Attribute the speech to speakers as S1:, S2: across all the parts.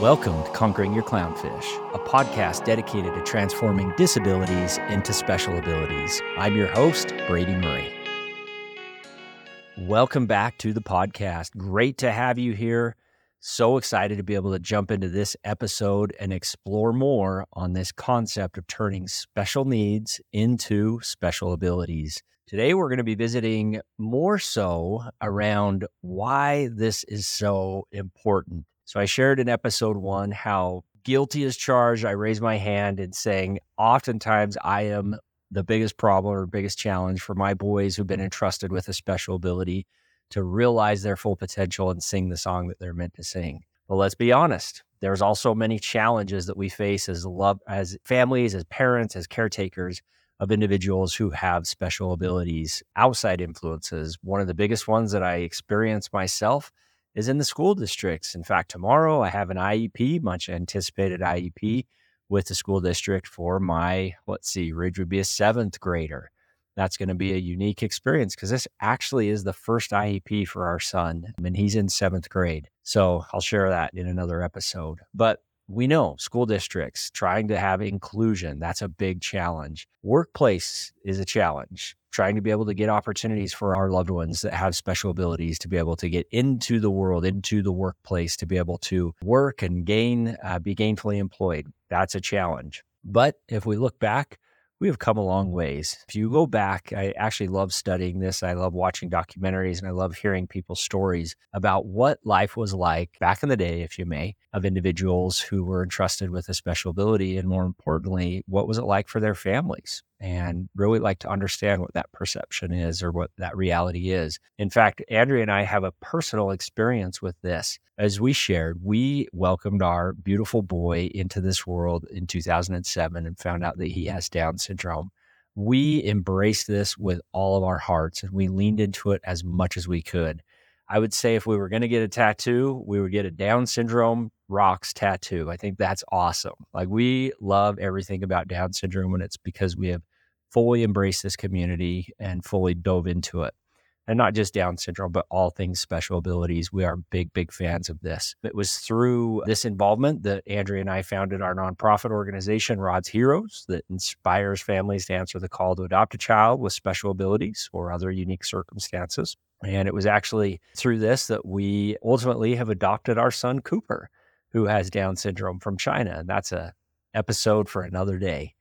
S1: Welcome to Conquering Your Clownfish, a podcast dedicated to transforming disabilities into special abilities. I'm your host, Brady Murray. Welcome back to the podcast. Great to have you here. So excited to be able to jump into this episode and explore more on this concept of turning special needs into special abilities. Today, we're going to be visiting more so around why this is so important. So I shared in episode one how guilty as charged. I raise my hand and saying, oftentimes I am the biggest problem or biggest challenge for my boys who've been entrusted with a special ability to realize their full potential and sing the song that they're meant to sing. But let's be honest, there's also many challenges that we face as love as families, as parents, as caretakers of individuals who have special abilities, outside influences. One of the biggest ones that I experience myself is in the school districts. In fact, tomorrow I have an IEP, much anticipated IEP with the school district for my, let's see, Ridge would be a seventh grader. That's going to be a unique experience because this actually is the first IEP for our son, and he's in seventh grade. So I'll share that in another episode. But we know school districts trying to have inclusion, that's a big challenge. Workplace is a challenge. Trying to be able to get opportunities for our loved ones that have special abilities to be able to get into the world, into the workplace, to be able to work and gain, uh, be gainfully employed. That's a challenge. But if we look back, we have come a long ways. If you go back, I actually love studying this. I love watching documentaries and I love hearing people's stories about what life was like back in the day, if you may, of individuals who were entrusted with a special ability. And more importantly, what was it like for their families? And really like to understand what that perception is or what that reality is. In fact, Andrea and I have a personal experience with this. As we shared, we welcomed our beautiful boy into this world in 2007 and found out that he has Down syndrome. We embraced this with all of our hearts and we leaned into it as much as we could. I would say if we were going to get a tattoo, we would get a Down syndrome rocks tattoo. I think that's awesome. Like we love everything about Down syndrome, and it's because we have fully embraced this community and fully dove into it. And not just Down syndrome, but all things special abilities. We are big, big fans of this. It was through this involvement that Andrea and I founded our nonprofit organization, Rod's Heroes, that inspires families to answer the call to adopt a child with special abilities or other unique circumstances. And it was actually through this that we ultimately have adopted our son, Cooper who has Down syndrome from China. And that's a episode for another day.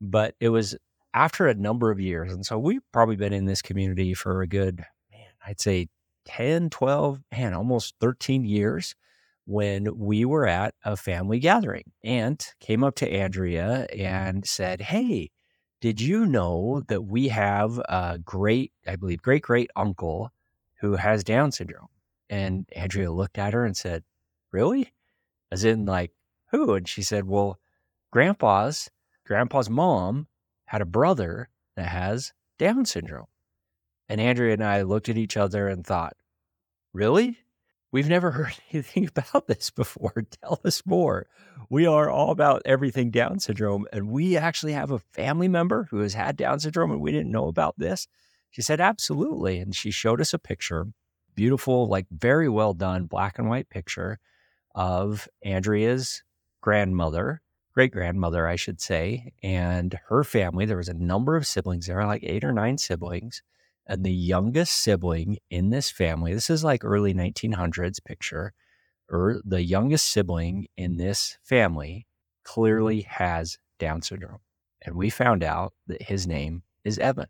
S1: But it was after a number of years. And so we've probably been in this community for a good, man, I'd say 10, 12, man, almost 13 years when we were at a family gathering and came up to Andrea mm-hmm. and said, Hey, did you know that we have a great, I believe, great great uncle who has Down syndrome? And Andrea looked at her and said, Really? as in like who? And she said, well, grandpa's grandpa's mom had a brother that has Down syndrome. And Andrea and I looked at each other and thought, really? We've never heard anything about this before. Tell us more. We are all about everything Down syndrome. And we actually have a family member who has had Down syndrome and we didn't know about this. She said, absolutely. And she showed us a picture, beautiful, like very well done black and white picture of Andrea's grandmother, great grandmother, I should say, and her family. There was a number of siblings there, like eight or nine siblings. And the youngest sibling in this family, this is like early 1900s picture, or the youngest sibling in this family clearly has Down syndrome. And we found out that his name is Evan.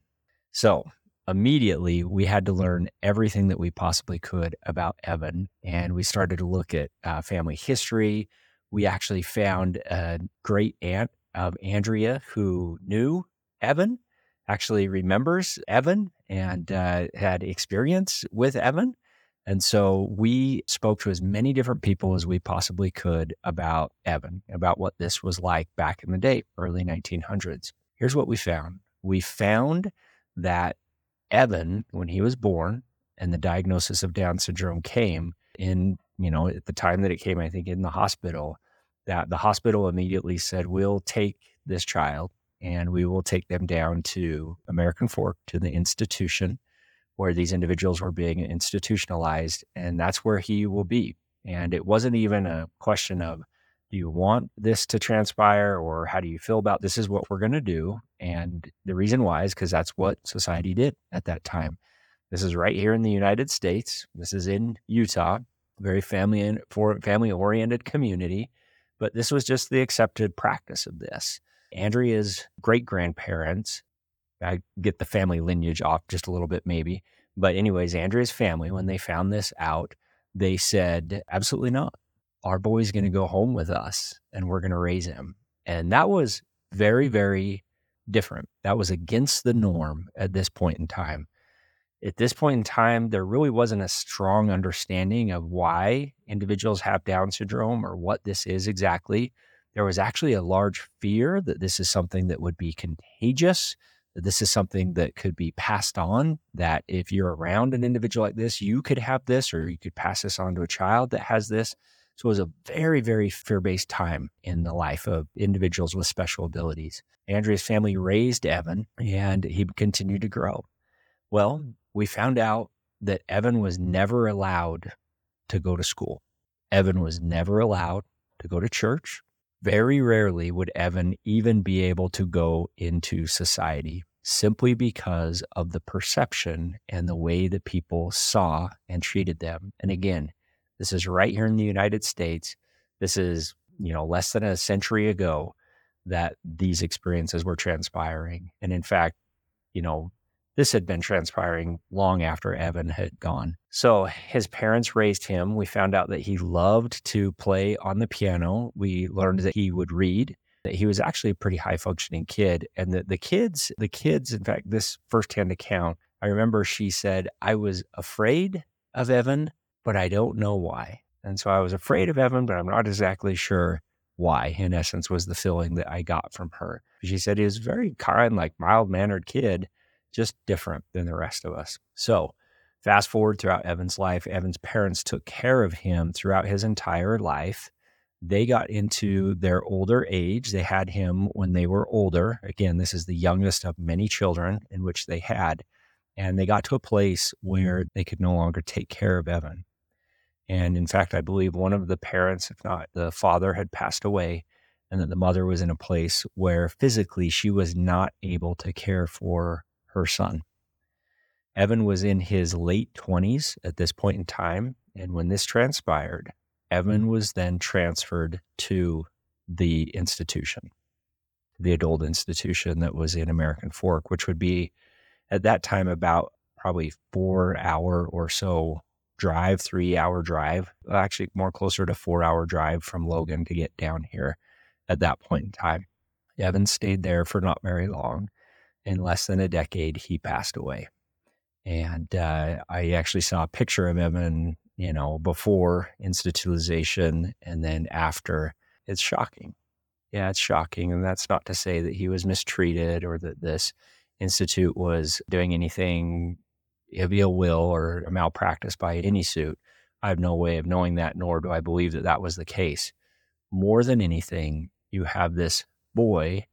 S1: So immediately we had to learn everything that we possibly could about Evan. And we started to look at uh, family history. We actually found a great aunt of Andrea who knew Evan, actually remembers Evan and uh, had experience with Evan. And so we spoke to as many different people as we possibly could about Evan, about what this was like back in the day, early 1900s. Here's what we found we found that Evan, when he was born and the diagnosis of Down syndrome came in, you know, at the time that it came, I think in the hospital, that the hospital immediately said, we'll take this child and we will take them down to American Fork to the institution where these individuals were being institutionalized. And that's where he will be. And it wasn't even a question of, do you want this to transpire or how do you feel about this is what we're going to do and the reason why is because that's what society did at that time this is right here in the united states this is in utah very family and for family oriented community but this was just the accepted practice of this andrea's great grandparents i get the family lineage off just a little bit maybe but anyways andrea's family when they found this out they said absolutely not our boy's going to go home with us and we're going to raise him. And that was very, very different. That was against the norm at this point in time. At this point in time, there really wasn't a strong understanding of why individuals have Down syndrome or what this is exactly. There was actually a large fear that this is something that would be contagious, that this is something that could be passed on, that if you're around an individual like this, you could have this or you could pass this on to a child that has this. So it was a very, very fear based time in the life of individuals with special abilities. Andrea's family raised Evan and he continued to grow. Well, we found out that Evan was never allowed to go to school. Evan was never allowed to go to church. Very rarely would Evan even be able to go into society simply because of the perception and the way that people saw and treated them. And again, this is right here in the United States. This is, you know, less than a century ago that these experiences were transpiring. And in fact, you know, this had been transpiring long after Evan had gone. So his parents raised him. We found out that he loved to play on the piano. We learned that he would read, that he was actually a pretty high functioning kid. And that the kids, the kids, in fact, this firsthand account, I remember she said, I was afraid of Evan, but I don't know why. And so I was afraid of Evan, but I'm not exactly sure why, in essence, was the feeling that I got from her. She said he was a very kind, like mild mannered kid, just different than the rest of us. So, fast forward throughout Evan's life, Evan's parents took care of him throughout his entire life. They got into their older age. They had him when they were older. Again, this is the youngest of many children in which they had. And they got to a place where they could no longer take care of Evan. And in fact, I believe one of the parents, if not the father, had passed away, and that the mother was in a place where physically she was not able to care for her son. Evan was in his late 20s at this point in time. And when this transpired, Evan was then transferred to the institution, the adult institution that was in American Fork, which would be at that time about probably four hour or so drive, three hour drive, actually more closer to four hour drive from Logan to get down here at that point in time. Evan stayed there for not very long. In less than a decade, he passed away. And uh, I actually saw a picture of Evan, you know, before institutionalization and then after. It's shocking. Yeah, it's shocking. And that's not to say that he was mistreated or that this institute was doing anything of ill will or malpractice by any suit. I have no way of knowing that, nor do I believe that that was the case. More than anything, you have this boy,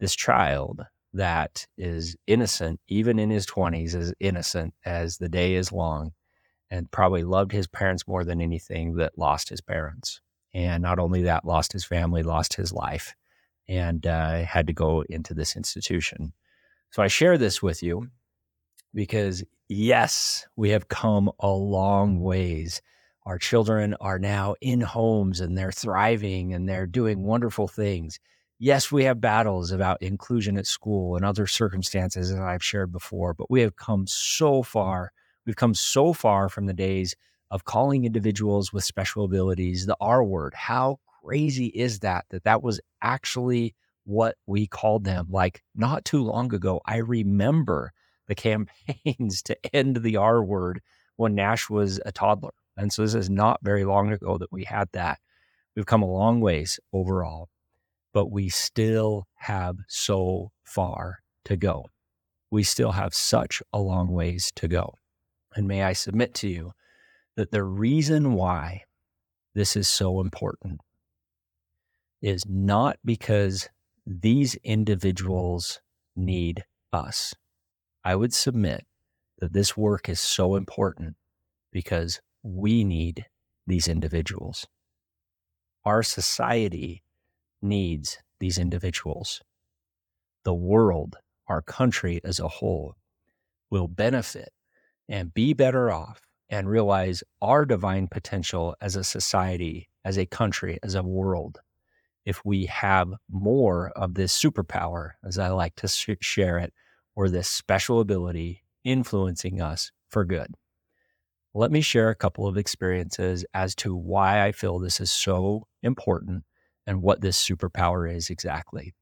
S1: this child that is innocent, even in his 20s, as innocent as the day is long, and probably loved his parents more than anything that lost his parents. And not only that, lost his family, lost his life, and uh, had to go into this institution. So I share this with you because yes, we have come a long ways. Our children are now in homes and they're thriving and they're doing wonderful things. Yes, we have battles about inclusion at school and other circumstances that I've shared before, but we have come so far. We've come so far from the days of calling individuals with special abilities the R word. How crazy is that? That that was actually what we called them. Like not too long ago, I remember the campaigns to end the R word when Nash was a toddler. And so this is not very long ago that we had that. We've come a long ways overall, but we still have so far to go. We still have such a long ways to go. And may I submit to you that the reason why this is so important is not because these individuals need us. I would submit that this work is so important because we need these individuals. Our society needs these individuals. The world, our country as a whole, will benefit and be better off and realize our divine potential as a society, as a country, as a world, if we have more of this superpower, as I like to sh- share it, or this special ability influencing us for good. Let me share a couple of experiences as to why I feel this is so important and what this superpower is exactly.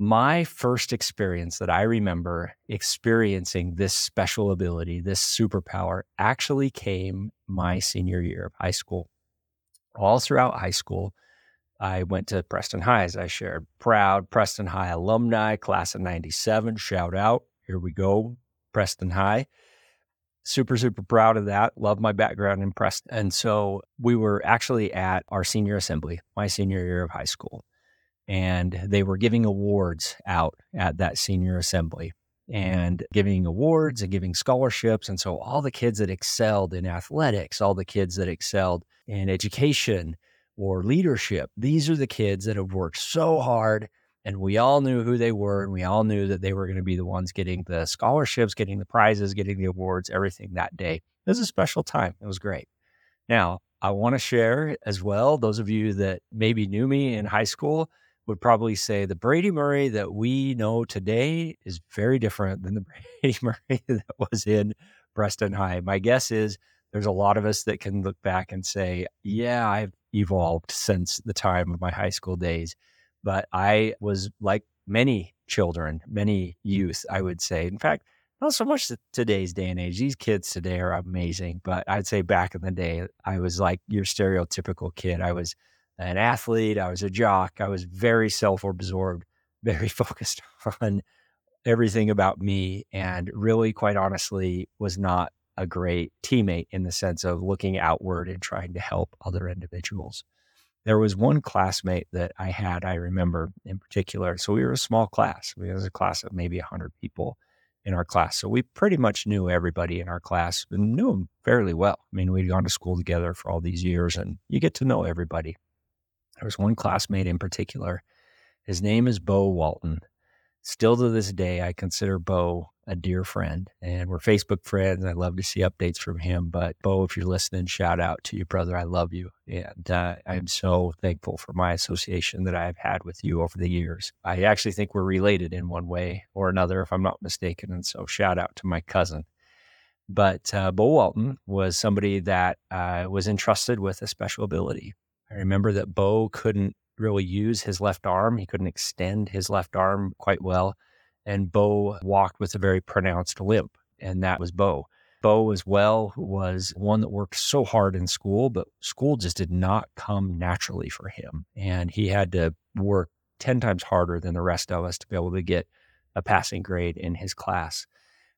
S1: My first experience that I remember experiencing this special ability, this superpower, actually came my senior year of high school. All throughout high school, I went to Preston High, as I shared. Proud Preston High alumni, class of 97. Shout out. Here we go, Preston High. Super, super proud of that. Love my background in Preston. And so we were actually at our senior assembly, my senior year of high school and they were giving awards out at that senior assembly and giving awards and giving scholarships. And so all the kids that excelled in athletics, all the kids that excelled in education or leadership, these are the kids that have worked so hard. And we all knew who they were, and we all knew that they were going to be the ones getting the scholarships, getting the prizes, getting the awards, everything that day. It was a special time. It was great. Now, I want to share as well, those of you that maybe knew me in high school, would probably say the Brady Murray that we know today is very different than the Brady Murray that was in Preston High. My guess is there's a lot of us that can look back and say, yeah, I've evolved since the time of my high school days. But I was like many children, many youth, I would say. In fact, not so much today's day and age. These kids today are amazing, but I'd say back in the day, I was like your stereotypical kid. I was an athlete. I was a jock. I was very self absorbed, very focused on everything about me, and really, quite honestly, was not a great teammate in the sense of looking outward and trying to help other individuals. There was one classmate that I had, I remember in particular. So we were a small class. We was a class of maybe 100 people in our class. So we pretty much knew everybody in our class and knew them fairly well. I mean, we'd gone to school together for all these years and you get to know everybody. There was one classmate in particular. His name is Bo Walton. Still to this day, I consider Bo a dear friend, and we're Facebook friends. I love to see updates from him. But Bo, if you're listening, shout out to you, brother. I love you, and uh, I'm so thankful for my association that I've had with you over the years. I actually think we're related in one way or another, if I'm not mistaken. And so, shout out to my cousin. But uh, Bo Walton was somebody that uh, was entrusted with a special ability. I remember that Bo couldn't really use his left arm. He couldn't extend his left arm quite well. And Bo walked with a very pronounced limp, and that was Bo. Bo, as well, was one that worked so hard in school, but school just did not come naturally for him. And he had to work 10 times harder than the rest of us to be able to get a passing grade in his class.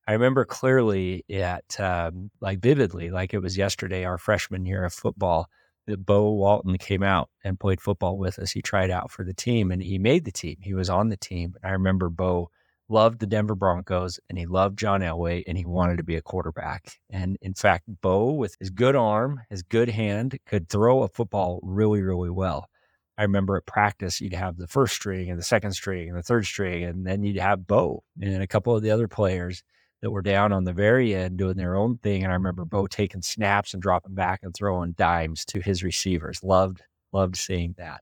S1: I remember clearly at, um, like vividly, like it was yesterday, our freshman year of football that Bo Walton came out and played football with us. He tried out for the team and he made the team. He was on the team. I remember Bo loved the Denver Broncos and he loved John Elway and he wanted to be a quarterback. And in fact, Bo, with his good arm, his good hand, could throw a football really, really well. I remember at practice, you'd have the first string and the second string and the third string, and then you'd have Bo and a couple of the other players that were down on the very end doing their own thing. And I remember Bo taking snaps and dropping back and throwing dimes to his receivers. Loved, loved seeing that.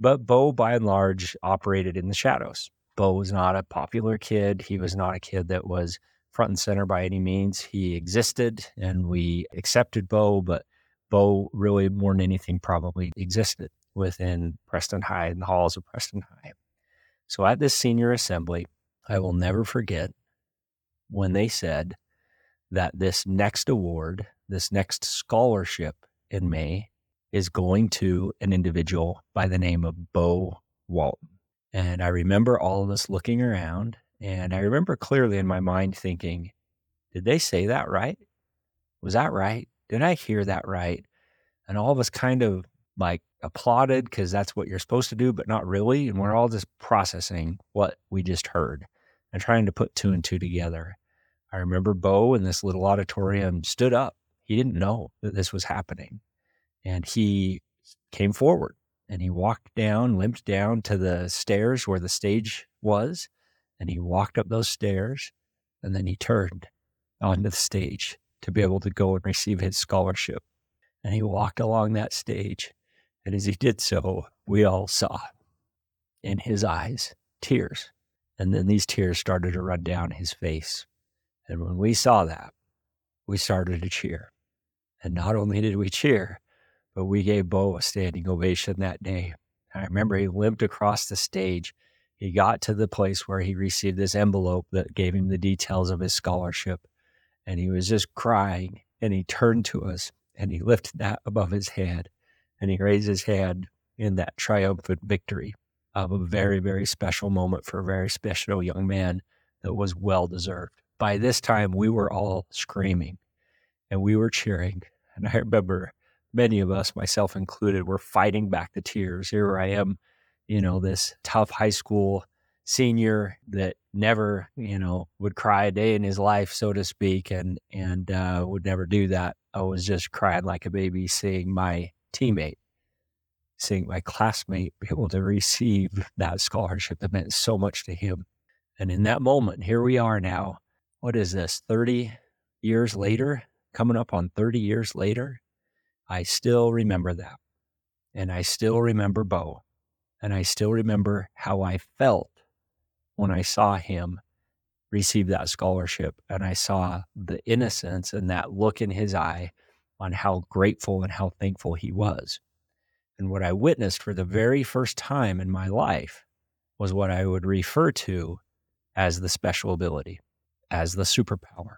S1: But Bo, by and large, operated in the shadows. Bo was not a popular kid. He was not a kid that was front and center by any means. He existed and we accepted Bo, but Bo really more than anything probably existed within Preston High and the halls of Preston High. So at this senior assembly, I will never forget when they said that this next award, this next scholarship in May, is going to an individual by the name of Bo Walton. And I remember all of us looking around, and I remember clearly in my mind thinking, did they say that right? Was that right? Did I hear that right? And all of us kind of like applauded because that's what you're supposed to do, but not really. And we're all just processing what we just heard and trying to put two and two together. I remember Bo in this little auditorium stood up. He didn't know that this was happening. And he came forward and he walked down, limped down to the stairs where the stage was. And he walked up those stairs and then he turned onto the stage to be able to go and receive his scholarship. And he walked along that stage. And as he did so, we all saw in his eyes tears. And then these tears started to run down his face. And when we saw that, we started to cheer. And not only did we cheer, but we gave Bo a standing ovation that day. I remember he limped across the stage. He got to the place where he received this envelope that gave him the details of his scholarship. And he was just crying. And he turned to us and he lifted that above his head and he raised his hand in that triumphant victory of a very, very special moment for a very special young man that was well deserved. By this time, we were all screaming and we were cheering. And I remember many of us, myself included, were fighting back the tears. Here I am, you know, this tough high school senior that never, you know, would cry a day in his life, so to speak, and and uh, would never do that. I was just crying like a baby seeing my teammate, seeing my classmate be able to receive that scholarship that meant so much to him. And in that moment, here we are now. What is this? Thirty years later, coming up on thirty years later, I still remember that. And I still remember Bo. And I still remember how I felt when I saw him receive that scholarship. And I saw the innocence and that look in his eye on how grateful and how thankful he was. And what I witnessed for the very first time in my life was what I would refer to as the special ability, as the superpower.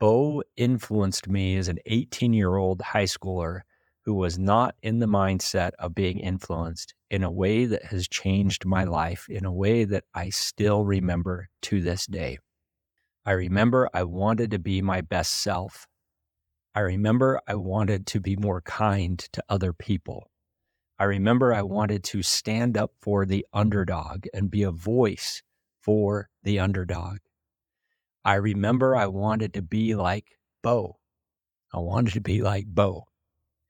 S1: Bo influenced me as an 18 year old high schooler who was not in the mindset of being influenced in a way that has changed my life in a way that I still remember to this day. I remember I wanted to be my best self. I remember I wanted to be more kind to other people. I remember I wanted to stand up for the underdog and be a voice for the underdog. I remember I wanted to be like Bo. I wanted to be like Bo.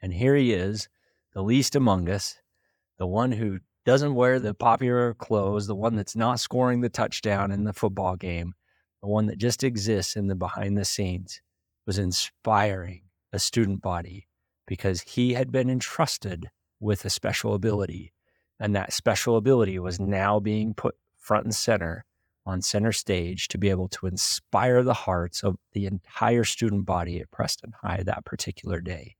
S1: And here he is, the least among us, the one who doesn't wear the popular clothes, the one that's not scoring the touchdown in the football game, the one that just exists in the behind the scenes, was inspiring a student body because he had been entrusted with a special ability. And that special ability was now being put front and center on center stage to be able to inspire the hearts of the entire student body at Preston High that particular day.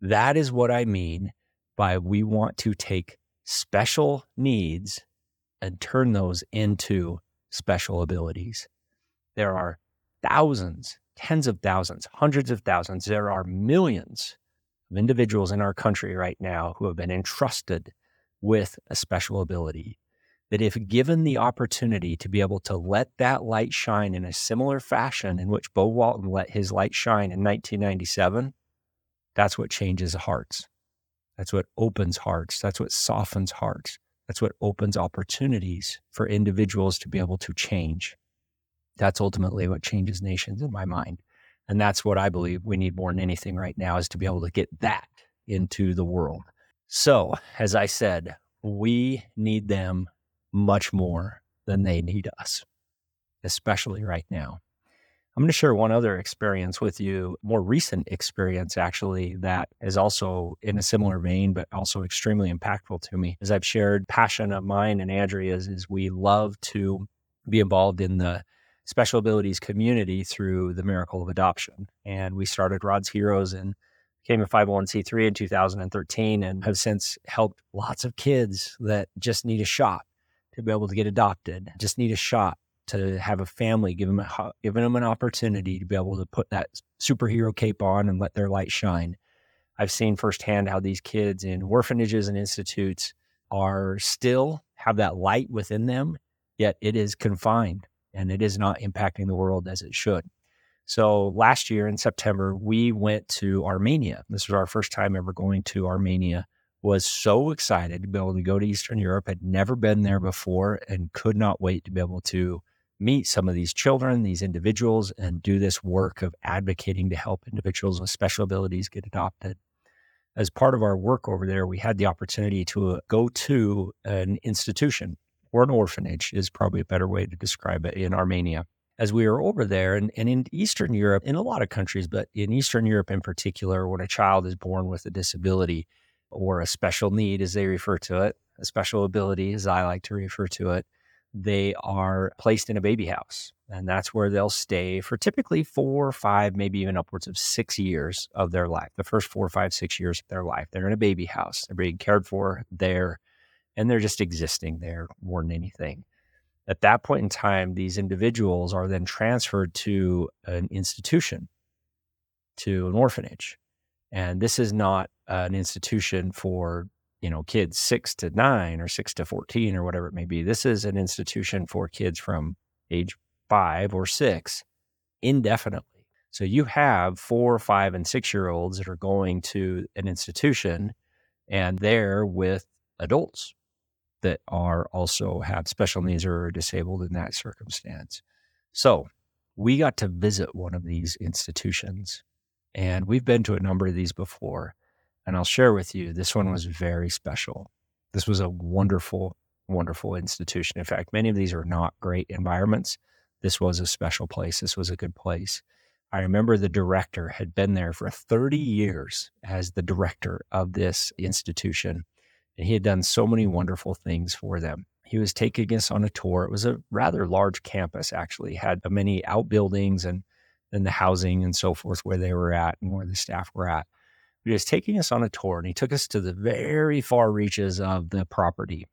S1: That is what I mean by we want to take special needs and turn those into special abilities. There are thousands, tens of thousands, hundreds of thousands, there are millions of individuals in our country right now who have been entrusted with a special ability that if given the opportunity to be able to let that light shine in a similar fashion in which Bo Walton let his light shine in 1997, that's what changes hearts. That's what opens hearts. That's what softens hearts. That's what opens opportunities for individuals to be able to change. That's ultimately what changes nations in my mind. And that's what I believe we need more than anything right now is to be able to get that into the world. So, as I said, we need them much more than they need us, especially right now. I'm going to share one other experience with you, more recent experience actually, that is also in a similar vein, but also extremely impactful to me. As I've shared, passion of mine and Andrea's is we love to be involved in the special abilities community through the miracle of adoption. And we started Rod's Heroes and became a 501c3 in 2013 and have since helped lots of kids that just need a shot to be able to get adopted, just need a shot to have a family, give them, a, giving them an opportunity to be able to put that superhero cape on and let their light shine. I've seen firsthand how these kids in orphanages and institutes are still have that light within them, yet it is confined and it is not impacting the world as it should. So last year in September, we went to Armenia. This was our first time ever going to Armenia was so excited to be able to go to Eastern Europe, had never been there before, and could not wait to be able to meet some of these children, these individuals, and do this work of advocating to help individuals with special abilities get adopted. as part of our work over there, we had the opportunity to go to an institution or an orphanage, is probably a better way to describe it in Armenia. As we were over there and, and in Eastern Europe, in a lot of countries, but in Eastern Europe in particular, when a child is born with a disability or a special need, as they refer to it, a special ability, as I like to refer to it, they are placed in a baby house. And that's where they'll stay for typically four, five, maybe even upwards of six years of their life. The first four, five, six years of their life. They're in a baby house. They're being cared for there and they're just existing there more than anything. At that point in time, these individuals are then transferred to an institution, to an orphanage. And this is not an institution for you know, kids six to nine or six to 14 or whatever it may be. This is an institution for kids from age five or six indefinitely. So you have four, five, and six year olds that are going to an institution and they're with adults that are also have special needs or are disabled in that circumstance. So we got to visit one of these institutions and we've been to a number of these before. And I'll share with you, this one was very special. This was a wonderful, wonderful institution. In fact, many of these are not great environments. This was a special place. This was a good place. I remember the director had been there for 30 years as the director of this institution, and he had done so many wonderful things for them. He was taking us on a tour. It was a rather large campus, actually, had many outbuildings and then the housing and so forth where they were at and where the staff were at he was taking us on a tour and he took us to the very far reaches of the property.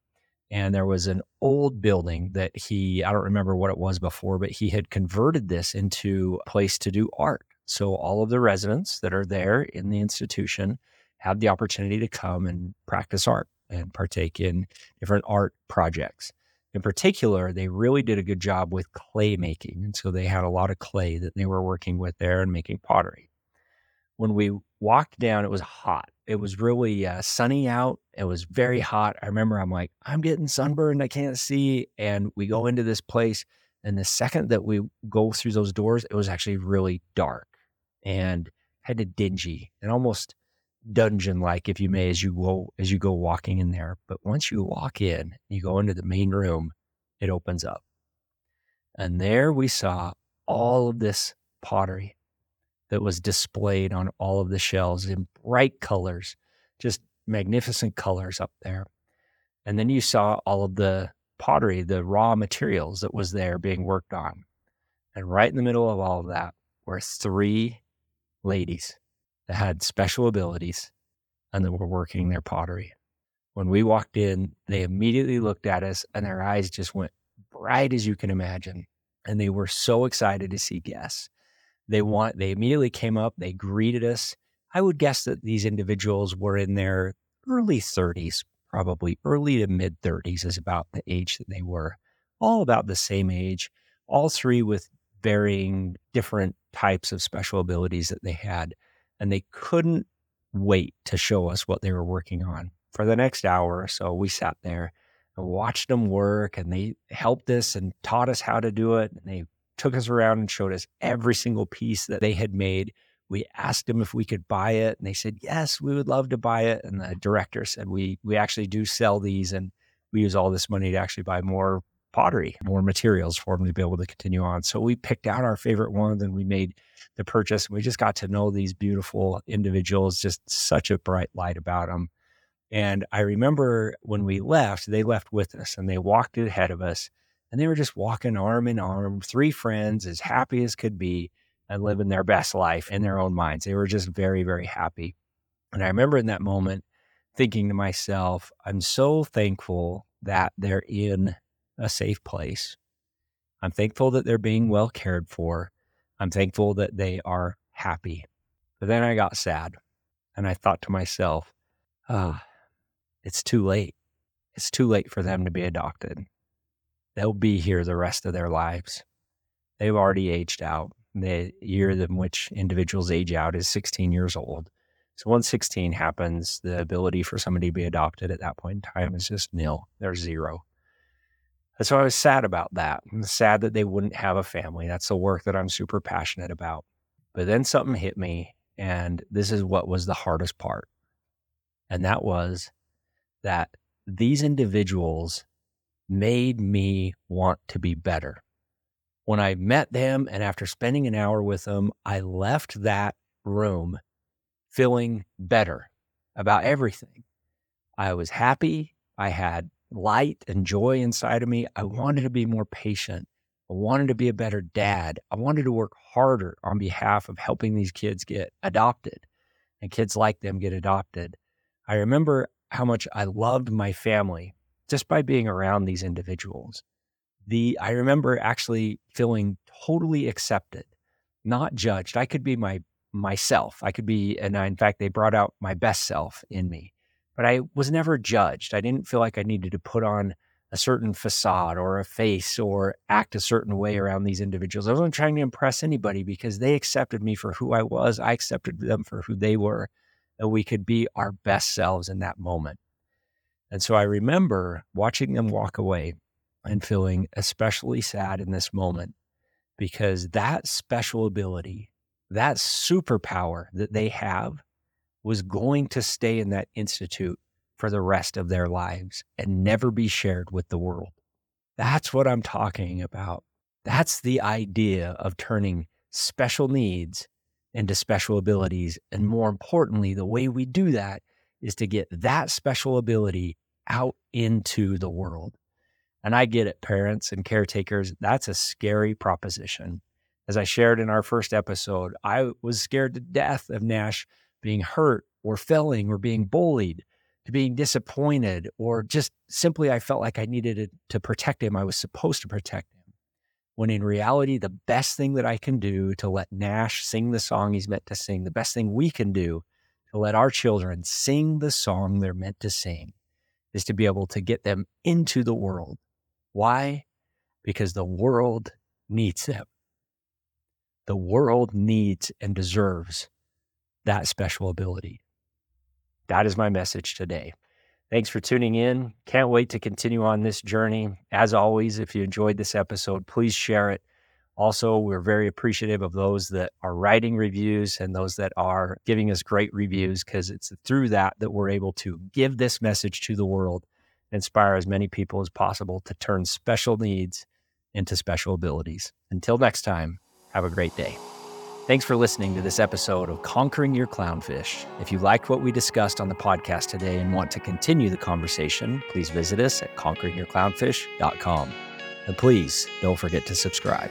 S1: And there was an old building that he, I don't remember what it was before, but he had converted this into a place to do art. So all of the residents that are there in the institution have the opportunity to come and practice art and partake in different art projects. In particular, they really did a good job with clay making. And so they had a lot of clay that they were working with there and making pottery when we walked down, it was hot. It was really uh, sunny out. It was very hot. I remember I'm like, I'm getting sunburned. I can't see. And we go into this place. And the second that we go through those doors, it was actually really dark and kind of dingy and almost dungeon like, if you may, as you go as you go walking in there. But once you walk in, you go into the main room, it opens up. And there we saw all of this pottery that was displayed on all of the shelves in bright colors, just magnificent colors up there. And then you saw all of the pottery, the raw materials that was there being worked on. And right in the middle of all of that were three ladies that had special abilities and that were working their pottery. When we walked in, they immediately looked at us and their eyes just went bright as you can imagine. And they were so excited to see guests. They want they immediately came up, they greeted us. I would guess that these individuals were in their early 30s, probably early to mid 30s is about the age that they were. All about the same age, all three with varying different types of special abilities that they had. And they couldn't wait to show us what they were working on. For the next hour or so, we sat there and watched them work and they helped us and taught us how to do it. And they took us around and showed us every single piece that they had made. We asked them if we could buy it, and they said, Yes, we would love to buy it. And the director said, We, we actually do sell these, and we use all this money to actually buy more pottery, more materials for them to be able to continue on. So we picked out our favorite ones and we made the purchase. We just got to know these beautiful individuals, just such a bright light about them. And I remember when we left, they left with us and they walked ahead of us and they were just walking arm in arm, three friends, as happy as could be, and living their best life in their own minds. They were just very, very happy. And I remember in that moment thinking to myself, I'm so thankful that they're in a safe place. I'm thankful that they're being well cared for. I'm thankful that they are happy. But then I got sad and I thought to myself, ah, it's too late. It's too late for them to be adopted they'll be here the rest of their lives. They've already aged out. The year in which individuals age out is 16 years old. So once 16 happens, the ability for somebody to be adopted at that point in time is just nil. There's zero. And so I was sad about that. I'm sad that they wouldn't have a family. That's the work that I'm super passionate about. But then something hit me, and this is what was the hardest part. And that was that these individuals made me want to be better. When I met them and after spending an hour with them, I left that room feeling better about everything. I was happy. I had light and joy inside of me. I mm-hmm. wanted to be more patient. I wanted to be a better dad. I wanted to work harder on behalf of helping these kids get adopted and kids like them get adopted. I remember how much I loved my family just by being around these individuals. The I remember actually feeling totally accepted, not judged. I could be my myself. I could be, and I, in fact, they brought out my best self in me. But I was never judged. I didn't feel like I needed to put on a certain facade or a face or act a certain way around these individuals. I wasn't trying to impress anybody because they accepted me for who I was. I accepted them for who they were, and we could be our best selves in that moment. And so I remember watching them walk away and feeling especially sad in this moment because that special ability, that superpower that they have was going to stay in that institute for the rest of their lives and never be shared with the world. That's what I'm talking about. That's the idea of turning special needs into special abilities. And more importantly, the way we do that is to get that special ability out into the world. And I get it, parents and caretakers, that's a scary proposition. As I shared in our first episode, I was scared to death of Nash being hurt or failing or being bullied, to being disappointed, or just simply I felt like I needed to protect him. I was supposed to protect him. When in reality, the best thing that I can do to let Nash sing the song he's meant to sing, the best thing we can do to let our children sing the song they're meant to sing is to be able to get them into the world. Why? Because the world needs them. The world needs and deserves that special ability. That is my message today. Thanks for tuning in. Can't wait to continue on this journey. As always, if you enjoyed this episode, please share it. Also, we're very appreciative of those that are writing reviews and those that are giving us great reviews because it's through that that we're able to give this message to the world, inspire as many people as possible to turn special needs into special abilities. Until next time, have a great day. Thanks for listening to this episode of Conquering Your Clownfish. If you liked what we discussed on the podcast today and want to continue the conversation, please visit us at conqueringyourclownfish.com. And please don't forget to subscribe.